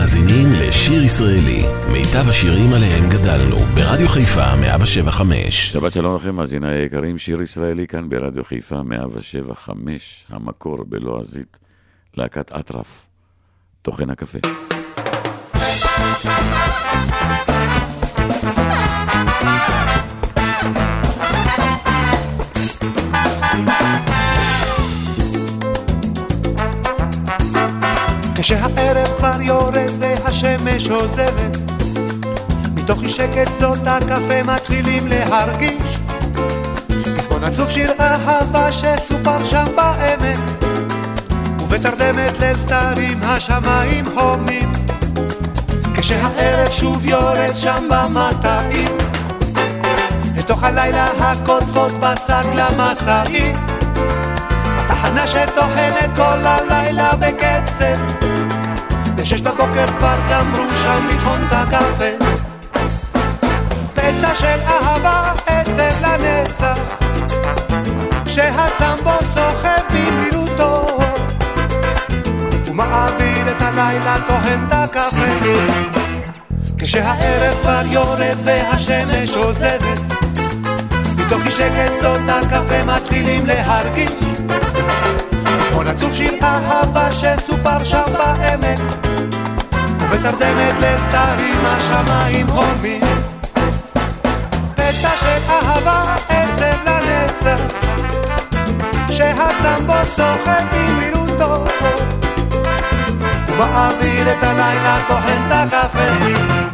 מאזינים לשיר ישראלי, מיטב השירים עליהם גדלנו, ברדיו חיפה 175. שבת שלום לכם, מאזיני היקרים, שיר ישראלי כאן ברדיו חיפה 175, המקור בלועזית, להקת אטרף, תוכן הקפה. כשהערב כבר יורד והשמש עוזבת מתוך אי שקט זאת הקפה מתחילים להרגיש. פזמון עצוב שיר אהבה שסופר שם בעמק ובתרדמת ליל סתרים השמיים הומים. כשהערב שוב יורד שם במטעים לתוך הלילה הקוטפות בשק למשאית התחנה שטוחנת כל הלילה בקצב. בשש בבוקר כבר גמרו שם לטחון את הקפה. פצע של אהבה עצב לנצח שהסמבו סוחב במהירותו ומעביר את הלילה טוחן את הקפה. כשהערב כבר יורד והשמש עוזבת מתוך אי שקט שדות הקפה מתחילים להרגיש פזמון עצוב שיר אהבה שסופר שם בעמק ובתרדמת ליל סתרים השמיים הומים פצע של אהבה עצב לנצח שהסמבו סוחב במהירותו ומעביר את הלילה טוחן את הקפה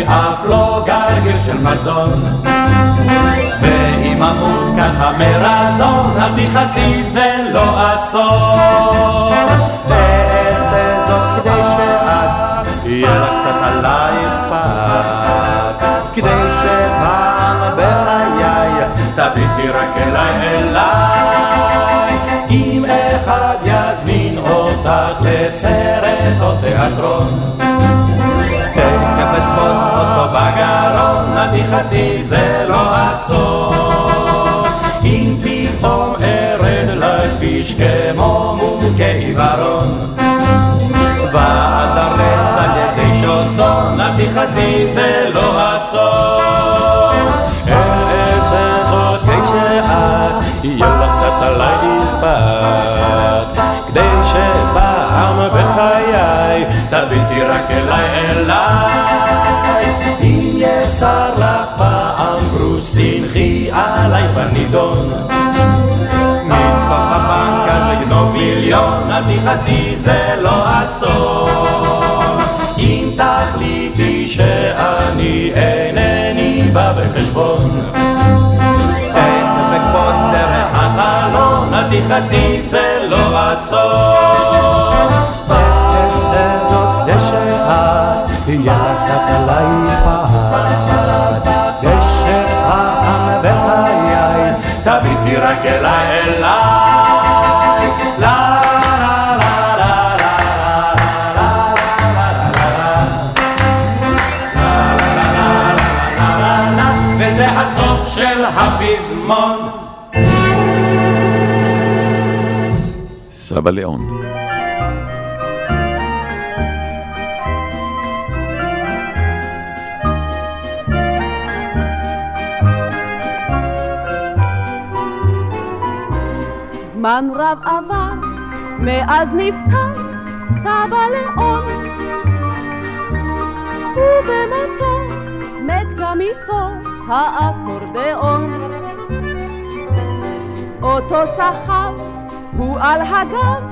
פי אף לא גרגר של מזון. ואם אמות ככה מרזון אל תכעסי זה לא אסון. ואעשה זאת כדי שאת יהיה לך קצת עליי אכפת כדי שפעם בחיי תביטי רק אליי אליי. אם אחד יזמין אותך לסרט או תיאטרון תכף אתפוס אותו בגרון אל תכעסי זה לא אסון אם פתאום ארד לכביש כמו מוכה עיוורון ואדרס על ידי שוסון, אל תחצי זה לא אסון. אעשה זאת כדי שאת, יהיה לך קצת עליי אכפת. כדי שפעם בחיי, תביטי יסר לך פעם שמחי עליי בנידון. מתוך הבנק אז לגנוב מיליון, אל תכעסי זה לא אסון. אם תחליטי שאני אינני בא בחשבון, איך אקפוץ דרך החלון, אל תכעסי זה לא אסון. רק אליי אליי. לה לה לה לה לה לה לה לה וזה הסוף של הפזמון. סבא ליאון. זמן רב עבר, מאז נפטר סבא לאון. ובמותו מת גם איתו האקורדיאון. אותו סחב הוא על הגב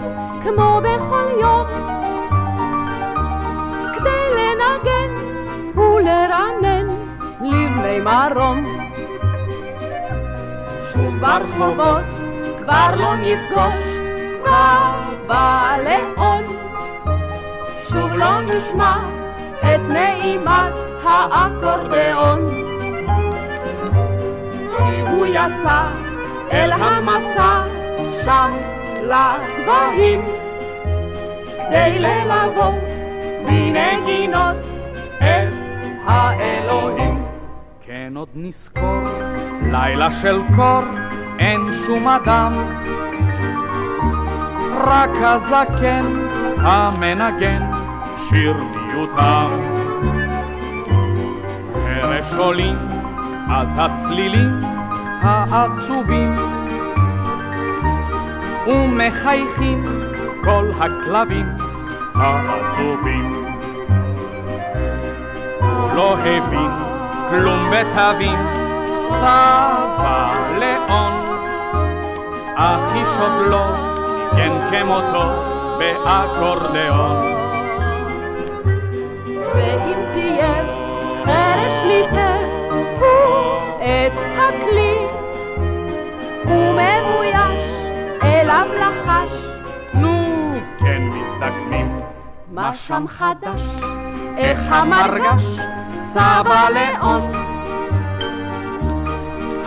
כמו בכל יום. כדי לנגן ולרנן לבני מרום. שוב ברחובות כבר לא נפגוש סבא לאון. שוב לא נשמע את נעימת האקורדיאון. כי הוא יצא אל המסע שם לגבהים, כדי ללוות בנגינות את האלוהים. כן עוד נזכור, לילה של קור, אין שום אדם. רק הזקן המנגן שיר מיותם. חרש עולים, אז הצלילים העצובים ומחייכים כל הכלבים העזובים. הוא לא הבין כלום בתווים, סבא לאון, אך איש עוד לא כן כמותו באקורדיאון. ואם צייר חרש ליטף הוא את הכלי ומבויש אליו לחש נו, כן מסתכלים, מה שם חדש, איך המרגש סבא לאון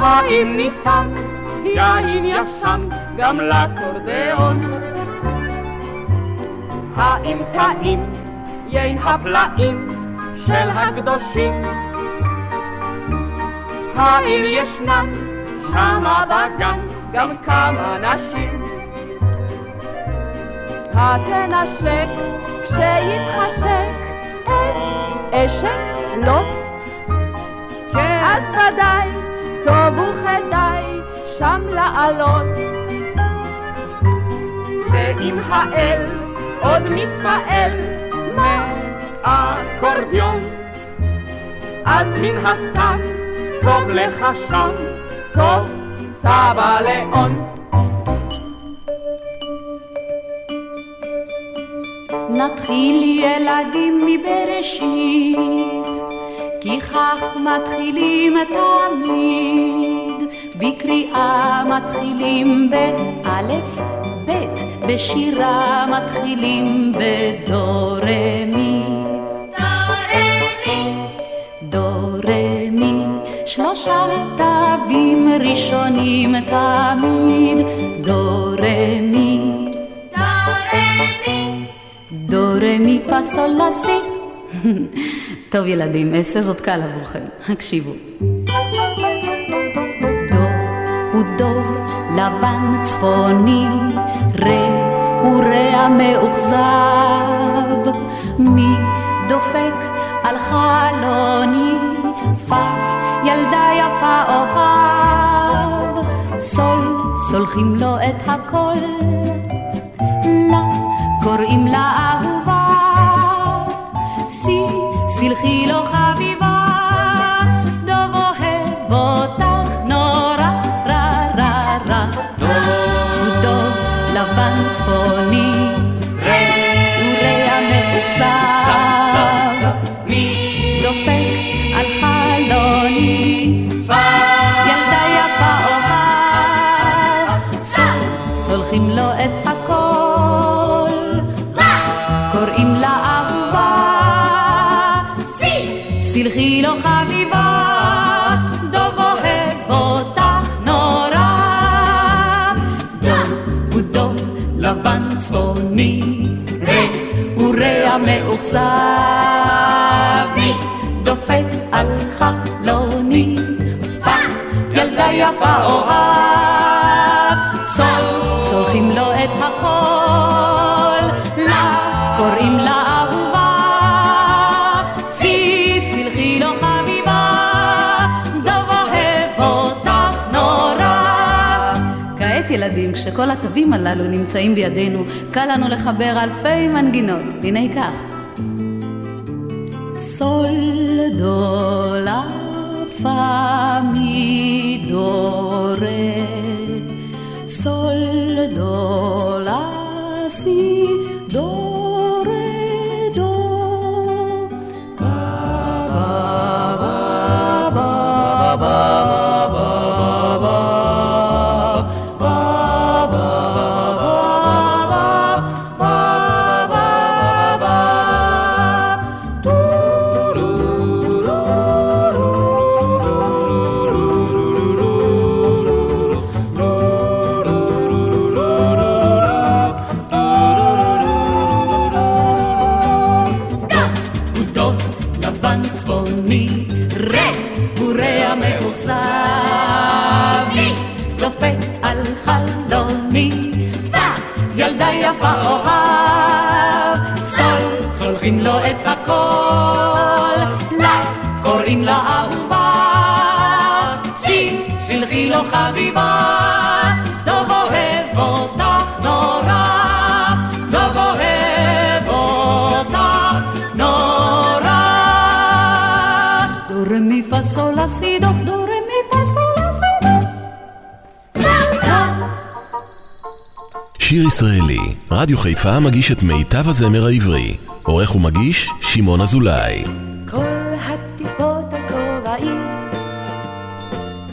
האם ניתן יין ישן גם לאקורדיאון האם טעים יין הפלאים של הקדושים האם ישנן שמה בגן גם כמה נשים התנשק כשיתחשק את אשת לוט אז ודאי טוב וכדאי שם לעלות ואם האל עוד מתפעל מאקורדיון אז מן הסתם טוב לך שם, טוב סבא לאון. נתחיל ילדים מבראשית, כי כך מתחילים תמיד, בקריאה מתחילים באלף, בית, בשירה מתחילים בדו רמי. דו רמי, שלושה תווים ראשונים תמיד, דו רמי. דו רמי פה סול לה סי. טוב ילדים, אעשה זאת קל עבורכם, הקשיבו. דו הוא דוב לבן צפוני, רה הוא רע מאוכזב, מי דופק על חלוני, פה ילדה יפה אוהב, סול סולחים לו את הכל, לה קוראים לה feel מאוכזב, דופק על חלוני, ילדה יפה אוהב, סול, סולחים לו את הכל, לה קוראים לה ילדים, כשכל התווים הללו נמצאים בידינו, קל לנו לחבר אלפי מנגינות. הנה כך. סול דו לה פה שיר ישראלי, רדיו חיפה מגיש את מיטב הזמר העברי. עורך ומגיש, שמעון אזולאי. כל הטיפות על כובעי,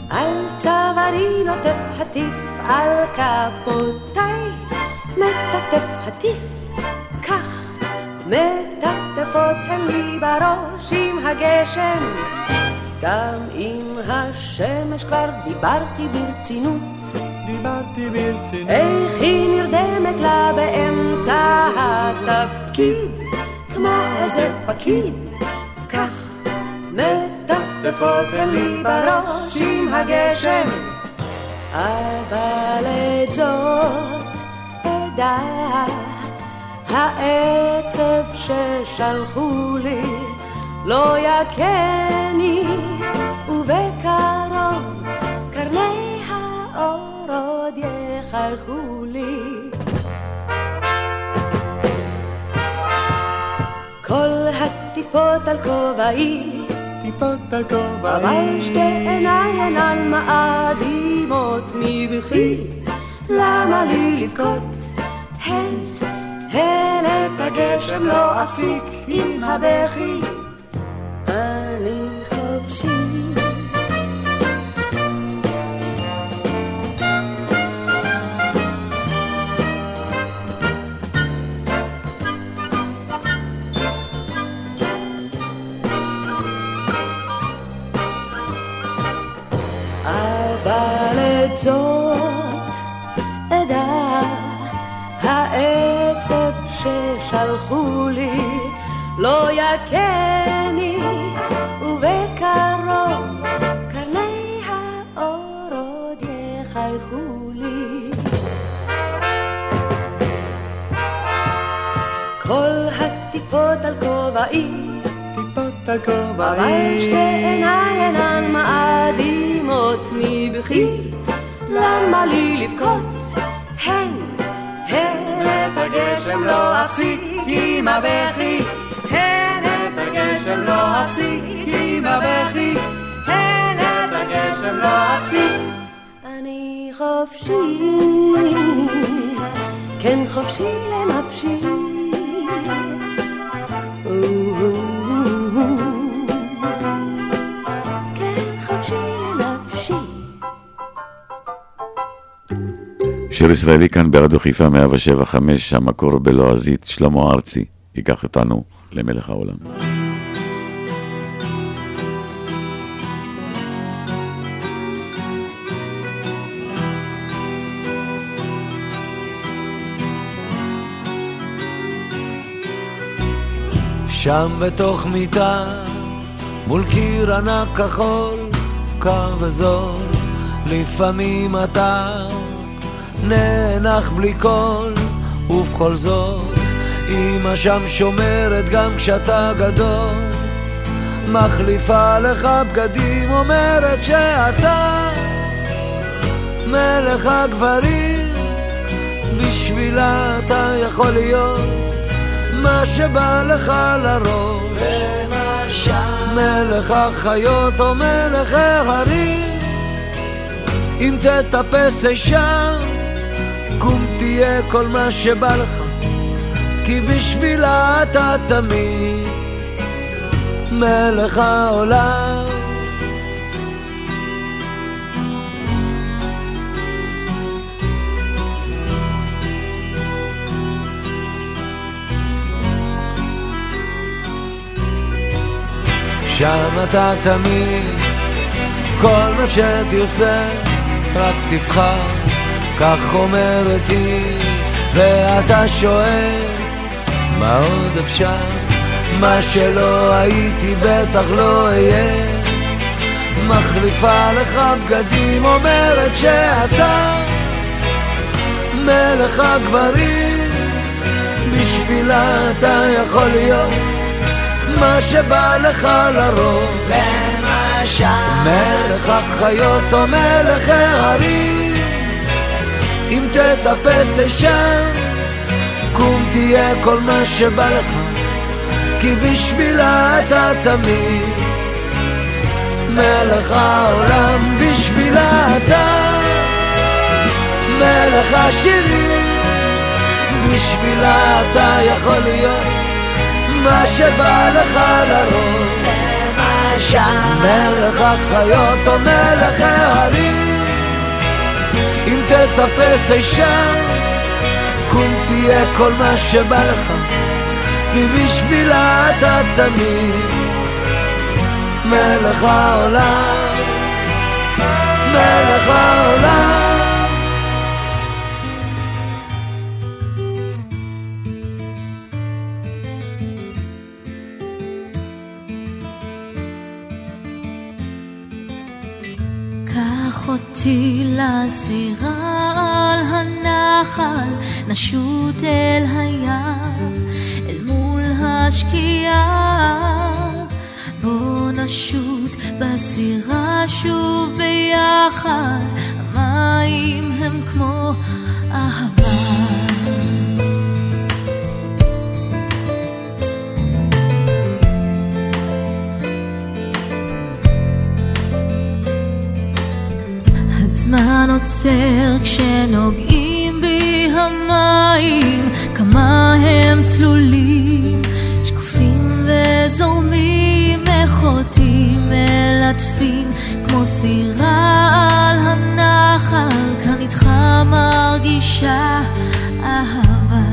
על צווארי נוטף הטיף, על כפותיי מטפטף הטיף, כך מטפטפות הן לי בראש עם הגשם. גם עם השמש כבר דיברתי ברצינות, דיברתי ברצינות. איך היא נרדמת לה באמצע התפקיד, כמו איזה פקיד, כך מטפטפות לי בראש עם הגשם. אבל את זאת אדע, העצב ששלחו לי לא יכני, עוד יחייכו לי. כל הטיפות על כובעי, טיפות על כובעי. אבל שתי עיניי אינן מאדימות מבכי, למה לי לבכות? הן, הן את הגשם לא אפסיק עם הבכי. ששלחו לי לא יכני, ובקרוב קרני האור עוד יחייכו לי. כל הטיפות על כובעי טיפות על אבל כובעי. שתי עיניי אינן מאדימות מבכי, למה לי לבכות? הן, הגשם לא אפסיק עם הבכי, הן את הגשם לא אפסיק עם הבכי, הן את הגשם לא אפסיק. אני חופשי, כן חופשי לנפשי. שיר ישראלי כאן ברדיו חיפה 175, המקור בלועזית, שלמה ארצי, ייקח אותנו למלך העולם. שם בתוך מיטה, מול קיר ענק כחול, קר וזול, לפעמים אתה נאנח בלי קול, ובכל זאת, אמא שם שומרת גם כשאתה גדול, מחליפה לך בגדים, אומרת שאתה מלך הגברים, בשבילה אתה יכול להיות מה שבא לך לראש. מלך החיות או מלך ההרים, אם תטפס אי שם, קום תהיה כל מה שבא לך, כי בשבילה אתה תמיד מלך העולם. שם אתה תמיד, כל מה שתרצה, רק תבחר, כך אומרת היא, ואתה שואל, מה עוד אפשר? מה שלא הייתי בטח לא אהיה. מחליפה לך בגדים, אומרת שאתה מלך הגברים, בשבילה אתה יכול להיות מה שבא לך לרוב. למשל. מלך החיות או מלך ההרים. אם תטפס אי שם, קום תהיה כל מה שבא לך, כי בשבילה אתה תמיד מלך העולם, בשבילה אתה מלך השירים, בשבילה אתה יכול להיות מה שבא לך לראש. למשל. מלך החיות או מלך ההרים. תטפס אי שם, קום תהיה כל מה שבא לך. כי בשבילה אתה תמיד מלך העולם. מלך העולם. אותי לזירה על הנחל, נשוט אל הים, אל מול השקיעה. בוא נשוט בסירה שוב ביחד, המים הם כמו אהבה. עוצר כשנוגעים בי המים, כמה הם צלולים, שקופים וזורמים, אותי מלטפים, כמו סירה על הנחל, כאן איתך מרגישה אהבה.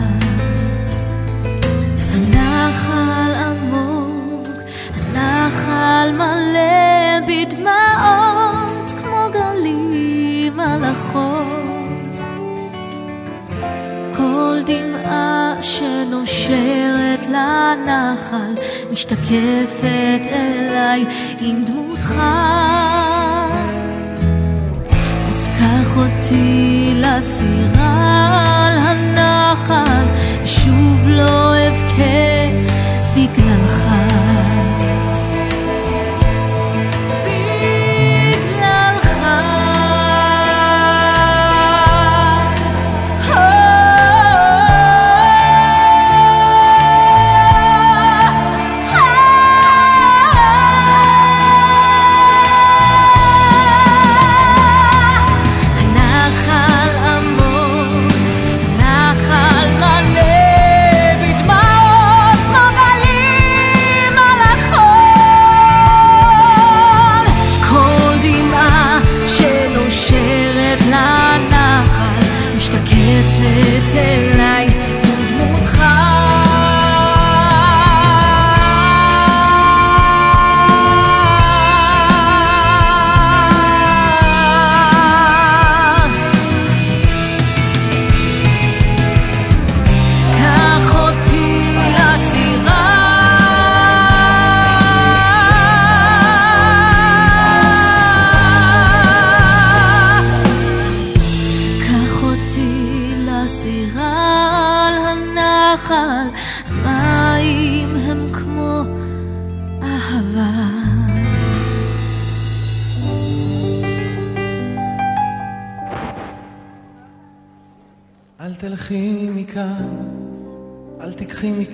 הנחל עמוק, הנחל מלא דמעה שנושרת לנחל משתקפת אליי עם דמותך. אז קח אותי לסירה על הנחל, ושוב לא אבכה. בגללך.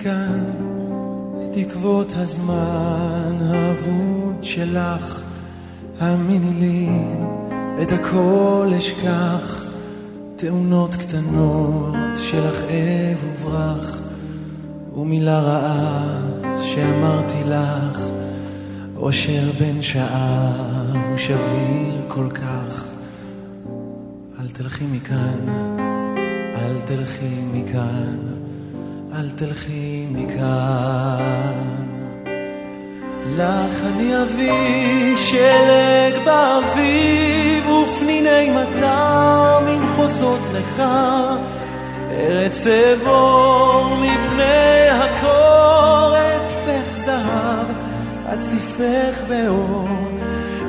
מכאן את תקוות הזמן האבוד שלך. האמיני לי, את הכל אשכח. תאונות קטנות של אכאב וברח, ומילה רעה שאמרתי לך, אושר בן שעה הוא שביר כל כך. אל תלכי מכאן, אל תלכי מכאן, אל תלכי מכאן. לך אני אביא שלג באביב ופניני מטר ממחוזות לך. ארץ אבור מפני הקור אטפך זהב אציפך באור.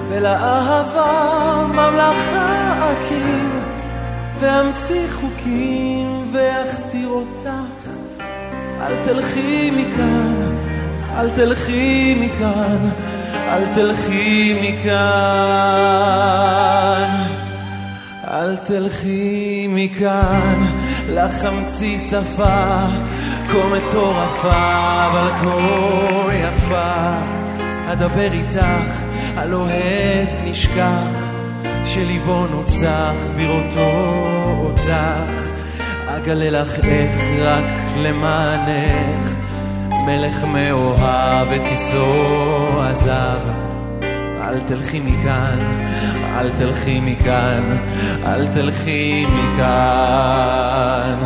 ולאהבה ממלכה אקים ואמציא חוקים ואכתיר אותך אל תלכי מכאן אל תלכי מכאן, אל תלכי מכאן. אל תלכי מכאן, לך אמציא שפה כה מטורפה, אבל כה יפה. אדבר איתך על אוהב נשכח, שליבו נוצח בראותו אותך. אגלה לך איך רק למענך. מלך מאוהב את כיסו עזב. אל תלכי מכאן, אל תלכי מכאן, אל תלכי מכאן.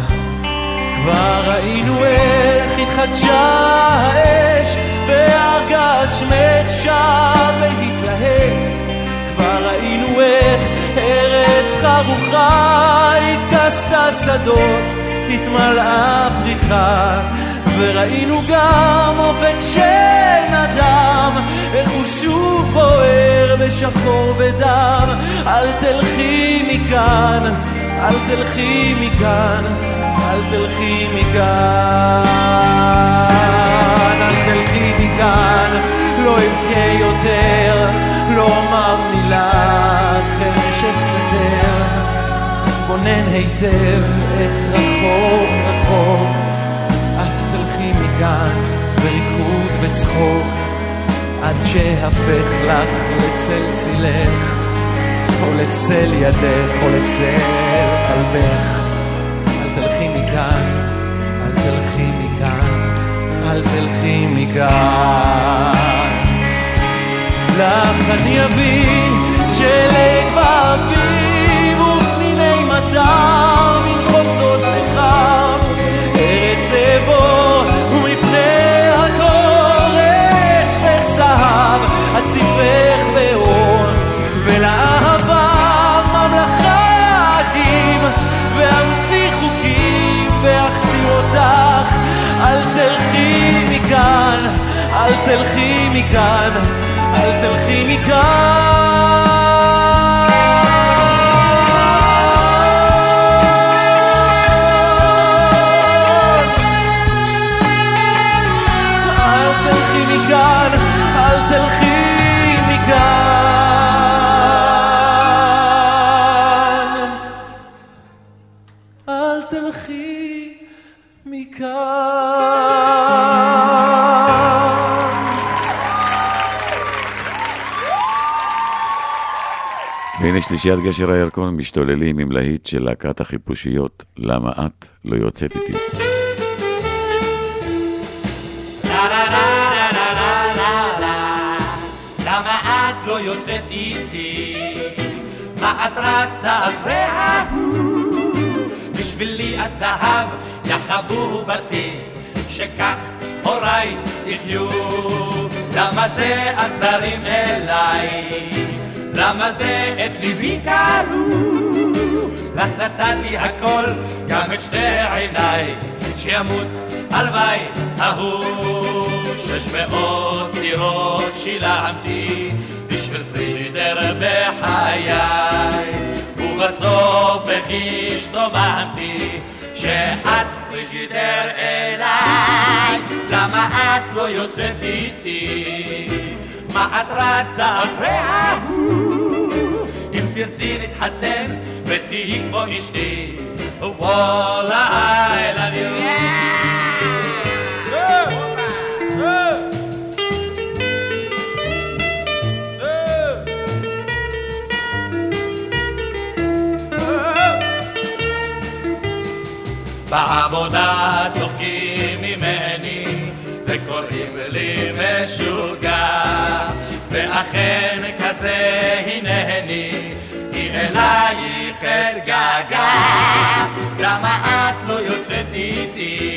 כבר ראינו איך התחדשה האש, והגש מת שב והתלהט. כבר ראינו איך ארץ חרוכה התכסתה שדות, התמלאה פריחה. וראינו גם אופק שנדם, איך הוא שוב בוער בשחור ודם. אל תלכי מכאן, אל תלכי מכאן, אל תלכי מכאן, אל תלכי מכאן, לא אבכה יותר, לא אומר מילה, חרש אסתתר, בונן היטב איך רחוק רחוק מכאן בריקוד וצחוק עד שהפך לך לצל צילך. או לצל ידך או לצל כלבך. אל תלכי מכאן, אל תלכי מכאן, אל תלכי מכאן. לך אני אביא תלכי מכאן, אל תלכי מכאן. שלישיית גשר הירקון משתוללים עם להיט של להקת החיפושיות, למה את לא יוצאת איתי. מה את רצה אחרי ההוא? בשבילי את זהב, יא חבובתי, שכך הוריי יחיו. למה זה אכזרים אליי? למה זה את ליבי קרו? לך נתתי הכל, גם את שתי עיניי, שימות הלוואי ההוא. שש מאות לירות שילמתי בשביל פרישיטר בחיי, ובסוף איך השתוממתי שאת פרישיטר אליי, למה את לא יוצאת איתי? מה את רצה? אחרי ההוא? אם תרצי נתחתן ותהיי כמו אשתי, וואלה, I love you. אה, אה, אה. בעבודה צוחקים ממני וקוראים לי משוגע. ואכן כזה הנני, היא אלייך אתגעגע. למה את לא יוצאת איתי?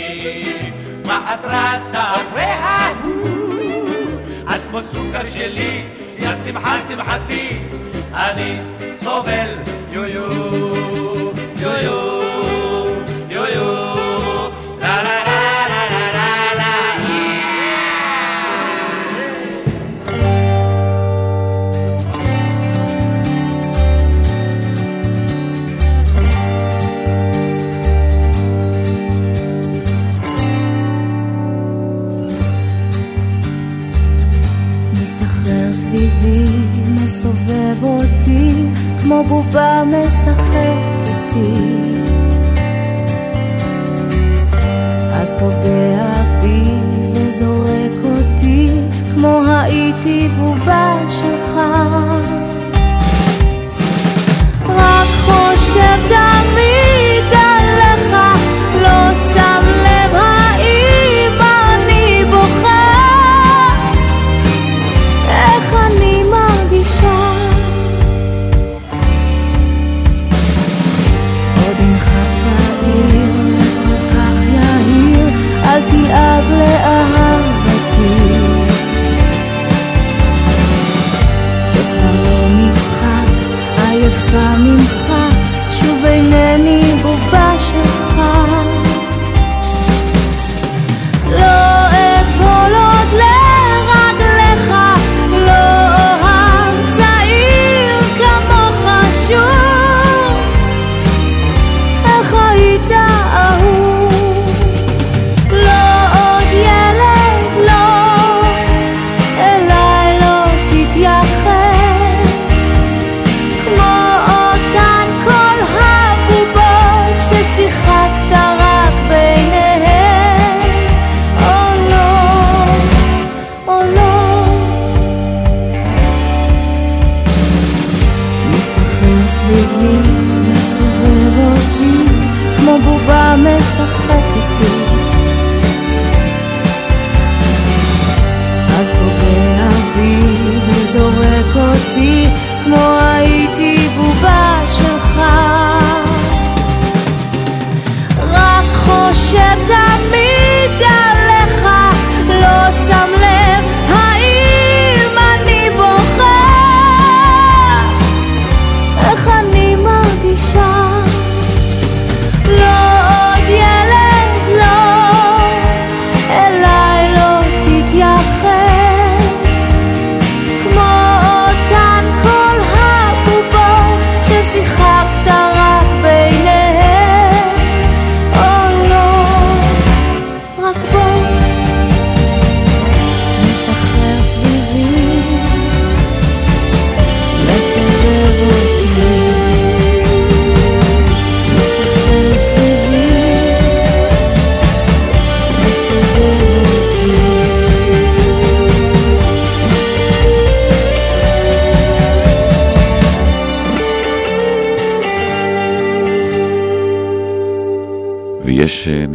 מה את רצה אחרי ההוא? את כמו סוכר שלי, יא שמחה שמחתי, אני סובל יו יו יו יו סובב אותי, כמו בובה משחק איתי. אז פוגע בי וזורק אותי, כמו הייתי בובה שלך. רק חושב די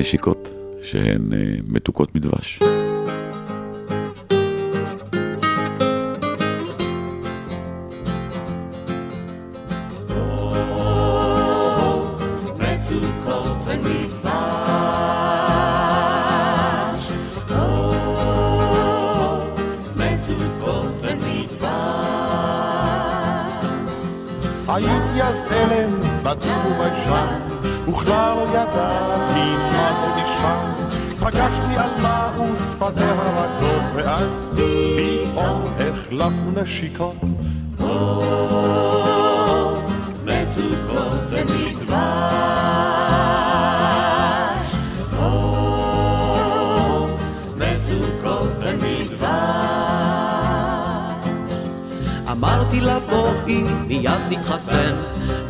México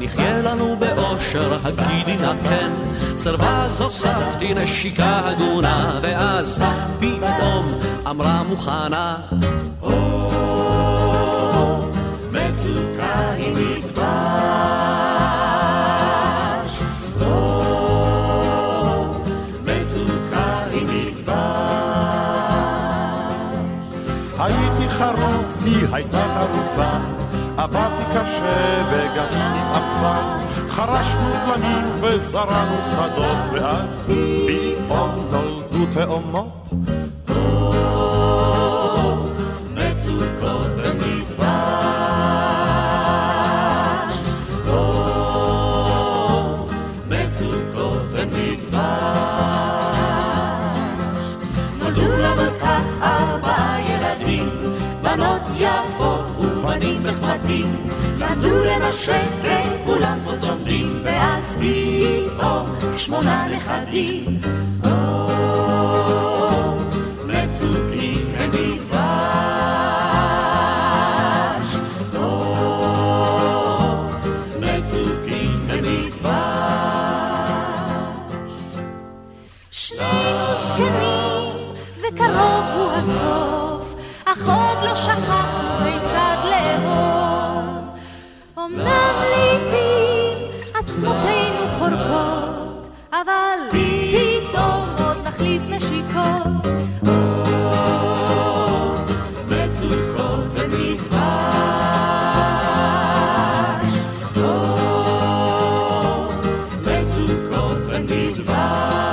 נחיה לנו באושר, הגידי נא כן. סרבה אז הוספתי נשיקה הגונה, ואז פתאום אמרה מוכנה. או, מתוקה היא. הייתי חרוץ, היא הייתה חרוצה, עבדתי קשה וגם היא חרשנו תלמים וזרענו שדות, ואז פתאום נולדו תאומות. לנשק וכולם זאת אומרים, ואז פתאום שמונה נכדים. או, open die.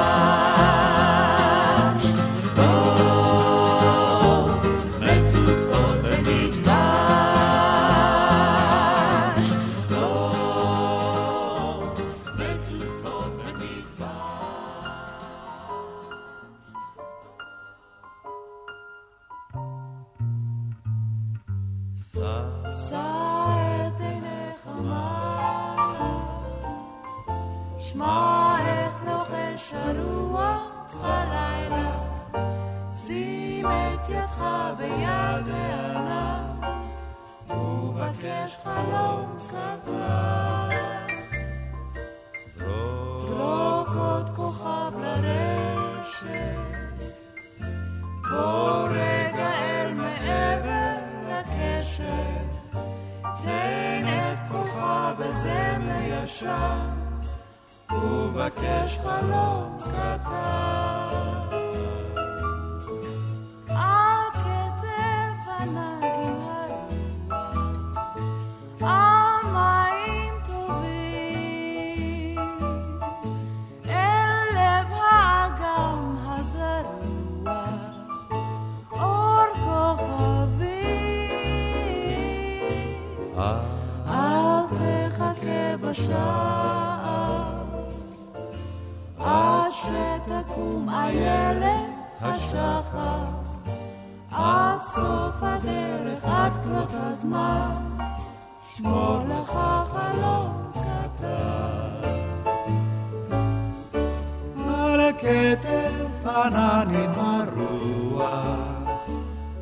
עם הרוח,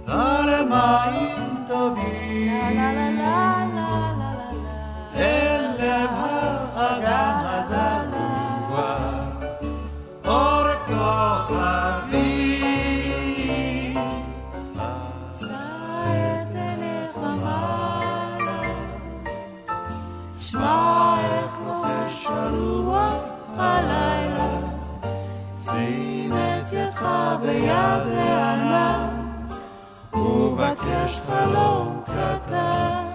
על מים טובים, ובקש חלום קטן.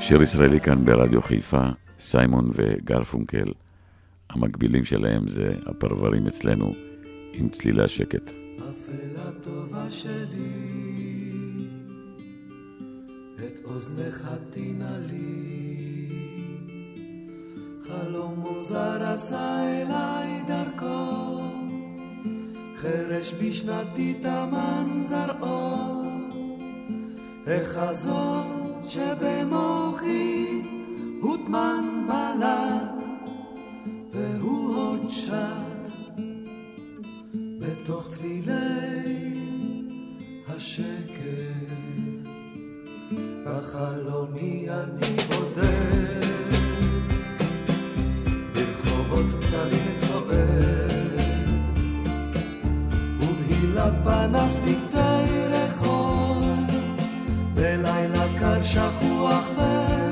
שיר ישראלי כאן ברדיו חיפה, סיימון וגרפונקל. המקבילים שלהם זה הפרברים אצלנו עם צלילי השקט. אפלה טובה שלי, את אוזנך תינה לי, חלום מוזר עשה אליי דרכו, חרש בשנתי תמן זרעו, החזון שבמוחי הוטמן בלט, והוא עוד שט. בתוך צלילי השקט, בחלוני אני בודד, ובהילת פנס בקצה רחוב, בלילה קר שכוח ורטוב,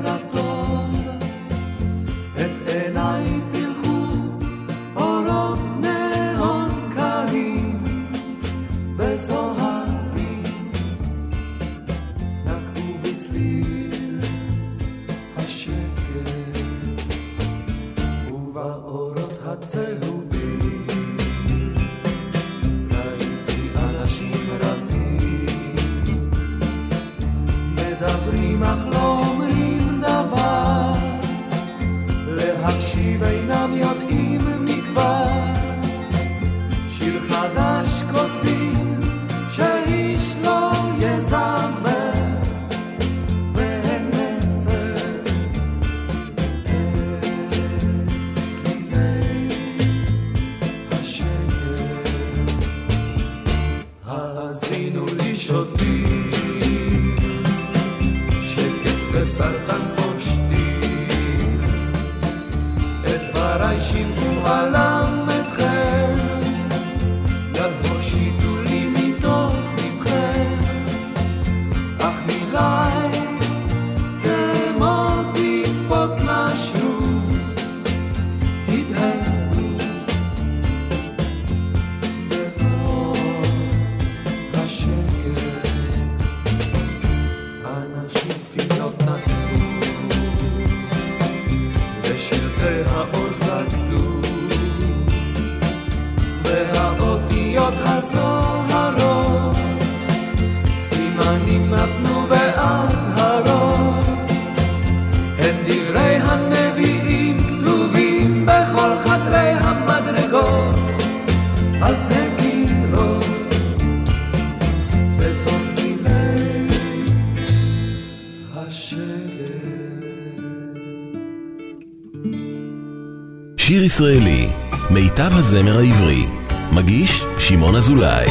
שיר ישראלי, מיטב הזמר העברי. מגיש שמעון אזולאי.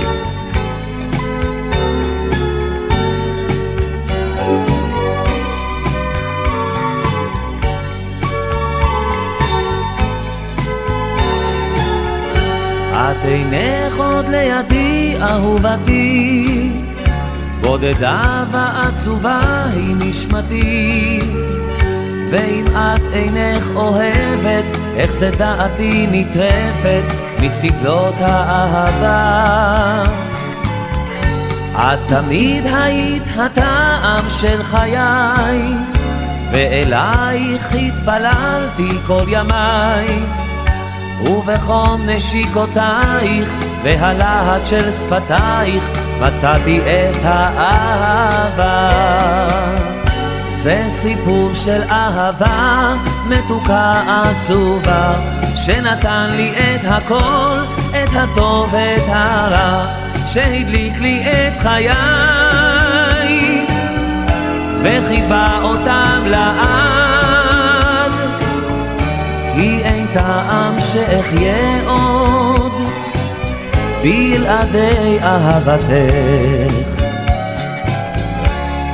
את אינך עוד לידי אהובתי, בודדה ועצובה היא נשמתי. ואם את אינך אוהבת, איך זה דעתי נטרפת מסבלות האהבה. את תמיד היית הטעם של חיי, ואלייך התפללתי כל ימיי. ובחום נשיקותייך והלהט של שפתייך מצאתי את האהבה. זה סיפור של אהבה מתוקה עצובה שנתן לי את הכל, את הטוב ואת הרע שהדליק לי את חיי וחיבה אותם לעד. כי אין טעם שאחיה עוד בלעדי אהבתך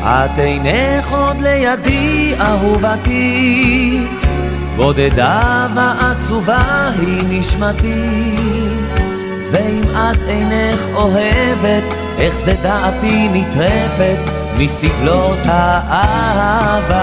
את אינך עוד לידי אהובתי. בודדה ועצובה היא נשמתי. ואם את אינך אוהבת איך זה דעתי נטרפת מסבלות האהבה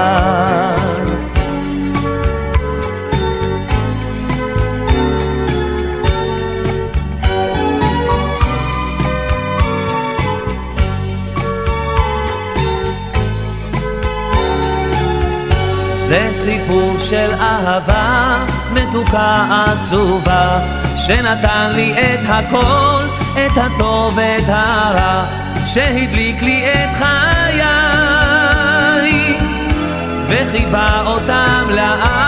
זה סיפור של אהבה מתוקה עצובה שנתן לי את הכל, את הטוב ואת הרע שהדליק לי את חיי וחיבה אותם לעד.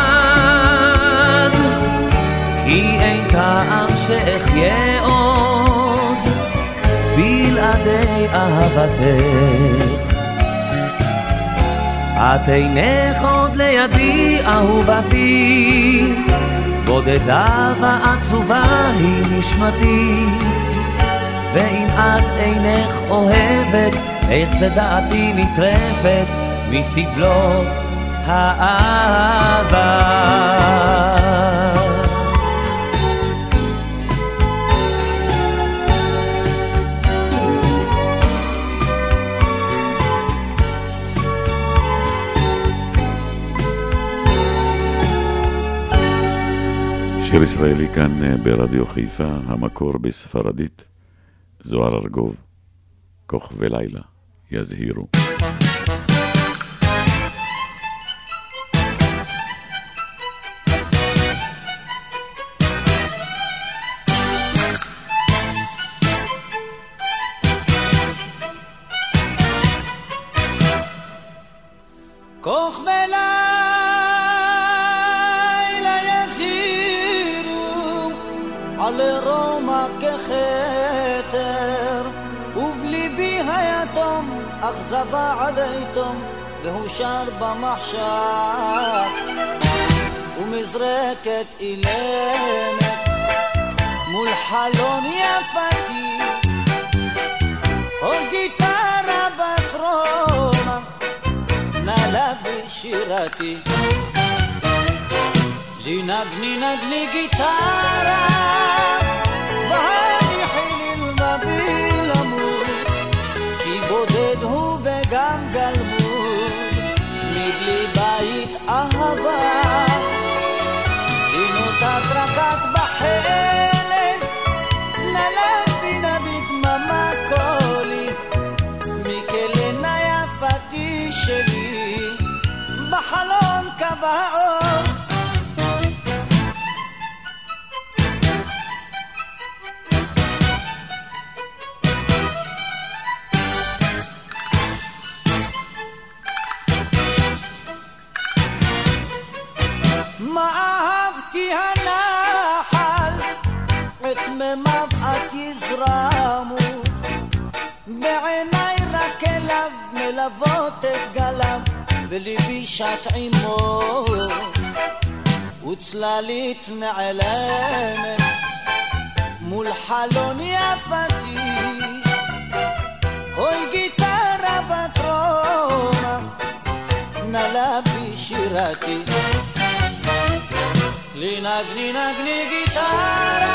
כי אין טעם שאחיה עוד בלעדי אהבתך את אינך עוד לידי אהובתי, בודדה ועצובה היא נשמתי, ואם את אינך אוהבת, איך זה דעתי נטרפת מסבלות האהבה. שיר ישראלי כאן אה, ברדיו חיפה, המקור בספרדית, זוהר ארגוב, כוכבי לילה, יזהירו. כוכבי לילה על רומא ככתר ובליבי היתום אכזבה עדי תום והוא שר במחשב. ומזרקת אילמת מול חלון יפתי או גיטרה רומא נעלה בשירתי לנגני נגני גיטרה והניחי ללבבי למות כי בודד הוא וגם גלמוד מבלי בית אהבה. לנותת רק את בחלק נלבי נבי דממה קולי מכלנה יפתי שלי בחלון קו אליו מלוות את גליו, וליבי שט עמו, וצללית נעלמת מול חלון יפתי, אוי גיטרה בת רומא, נלה בי שירתי. לנגני נגני גיטרה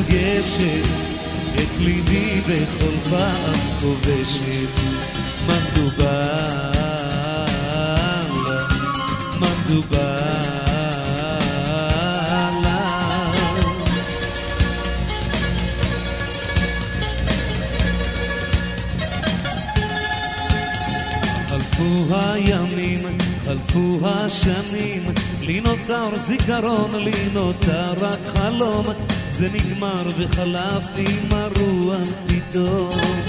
ונרגשת, את ליבי בכל פעם כובשת. מנדובלה, מנדובלה. חלפו הימים, חלפו השנים, לי נותר זיכרון, לי נותר רק חלום, זה נגמר וחלף עם הרוח פתאום.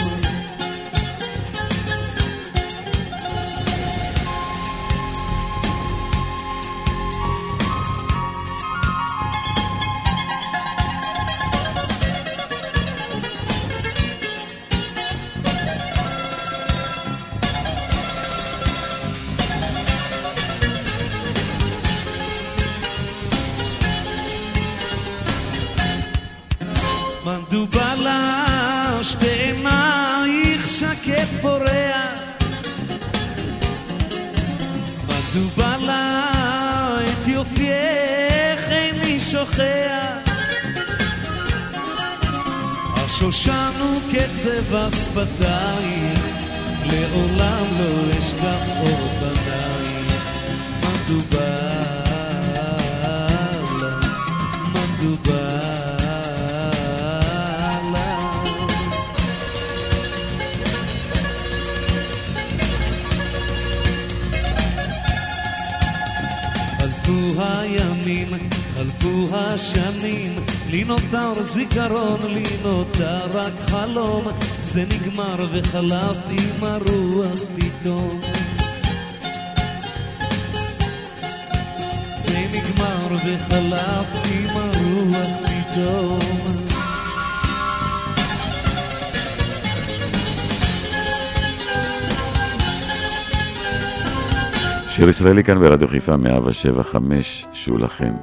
שוכח. השושן הוא קצב השפתיים, לעולם לא אשכח אור פנייך. מנדובלה. חלפו השנים, לי נותר זיכרון, לי נותר רק חלום, זה נגמר וחלף עם הרוח פתאום. זה נגמר וחלף עם הרוח פתאום. שיר ישראלי כאן ברדיו חיפה 175, שולה חן,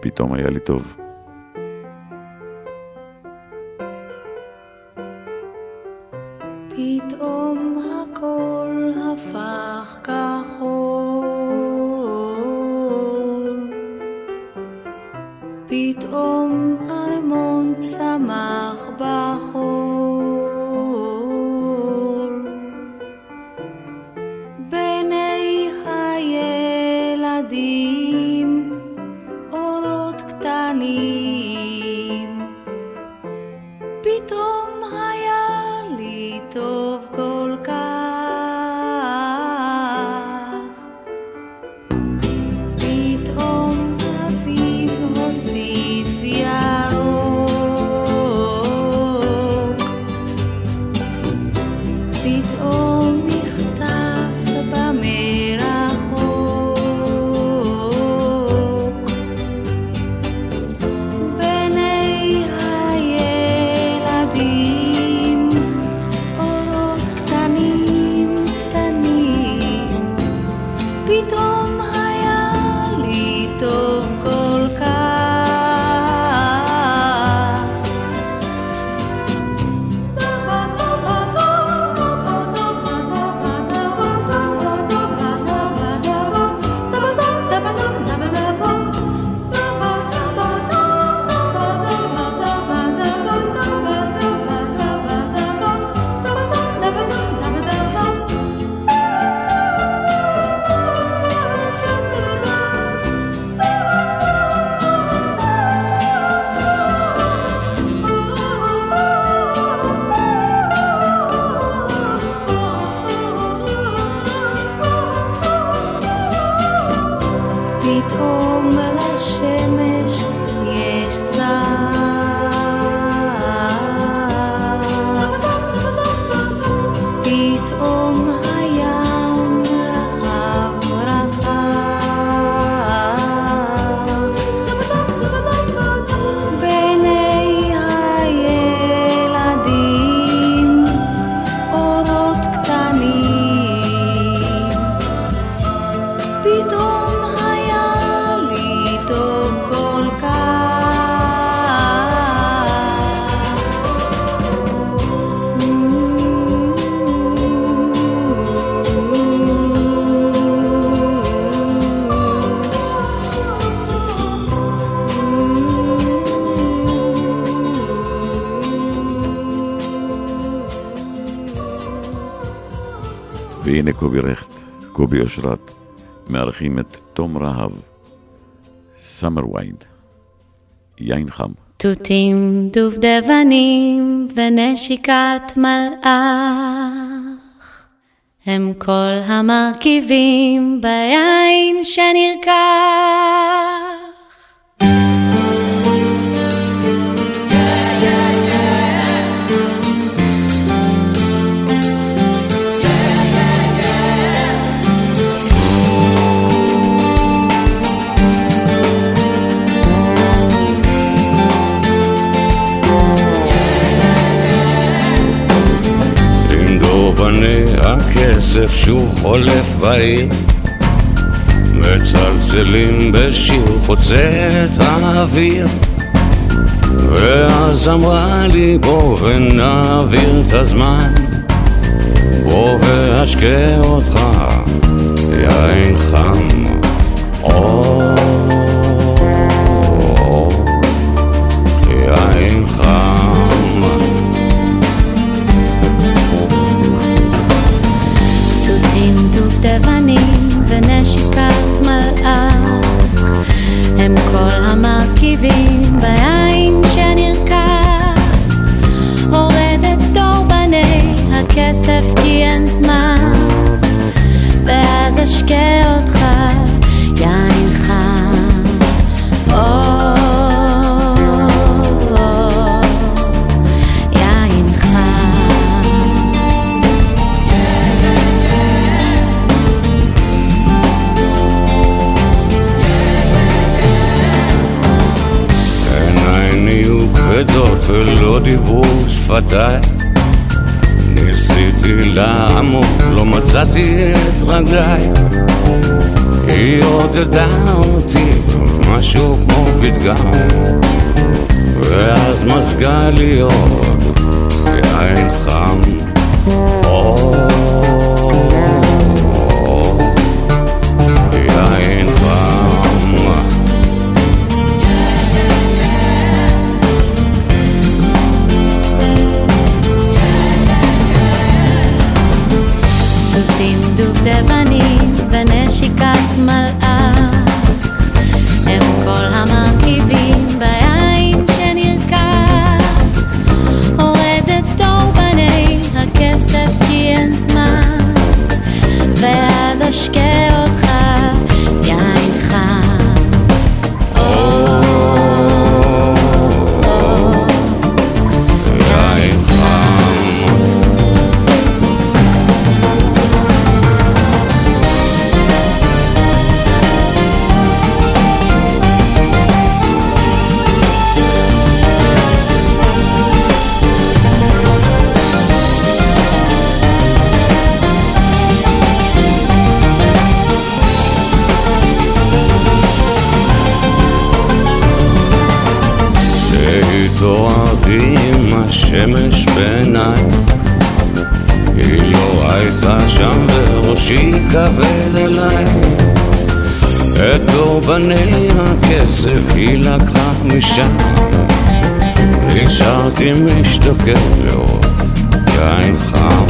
פתאום היה לי טוב. קובי רכט, קובי אושרת, מארחים את תום רהב, Summer Wine, יין חם. תותים דובדבנים ונשיקת מלאך הם כל המרכיבים ביין שנרקח. הכסף שוב חולף בעיר. מצלצלים בשיר חוצה את האוויר. ואז אמרה לי בוא ונעביר את הזמן. בוא ואשקה אותך יין חם. או המרכיבים ביין שנרקח שפתיי ניסיתי לעמוד, לא מצאתי את רגליי. היא עודדה אותי משהו כמו פתגם. ואז מזגה לי עוד יין חם את דורבני הכסף היא לקחה משם. נשארתי משתוקק לאור יין חם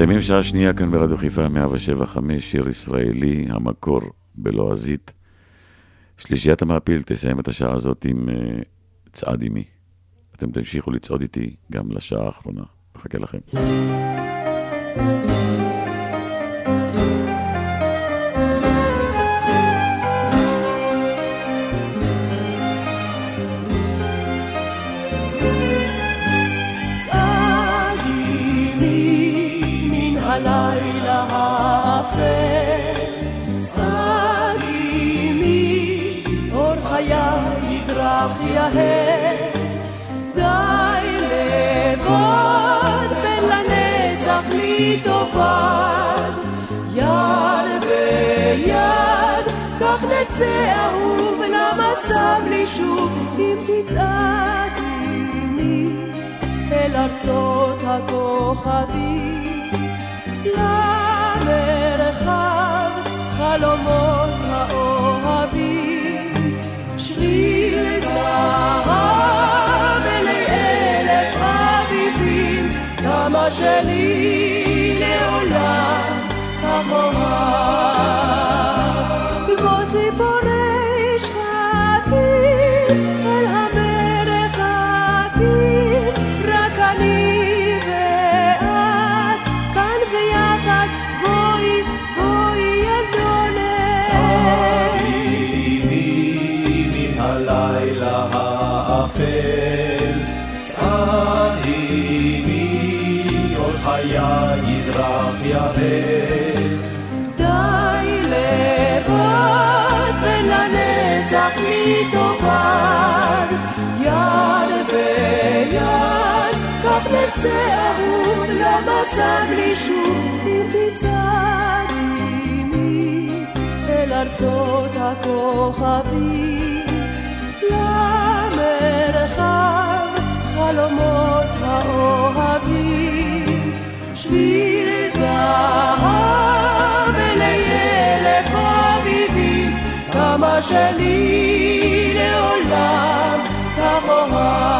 מסיימים שעה שנייה כאן ברדיו חיפה 175, שיר ישראלי, המקור בלועזית. שלישיית המעפיל תסיים את השעה הזאת עם uh, צעד עימי. אתם תמשיכו לצעוד איתי גם לשעה האחרונה. מחכה לכם. יזרח יהל, די לבד בין לנצח לי תאבד, יד ביד, כך נצא אהוב למסע בלי שוב, אם תצעד עימי אל ארצות הכוכבים, כמה שלי לעולם נצא אהוב למסע בלי שוב, אם תצעד עימי אל ארצות הכוכבים, למרחב חלומות האוהבים, שביל זהב אלי אלף אביבים, כמה שלי לעולם כך אוהב.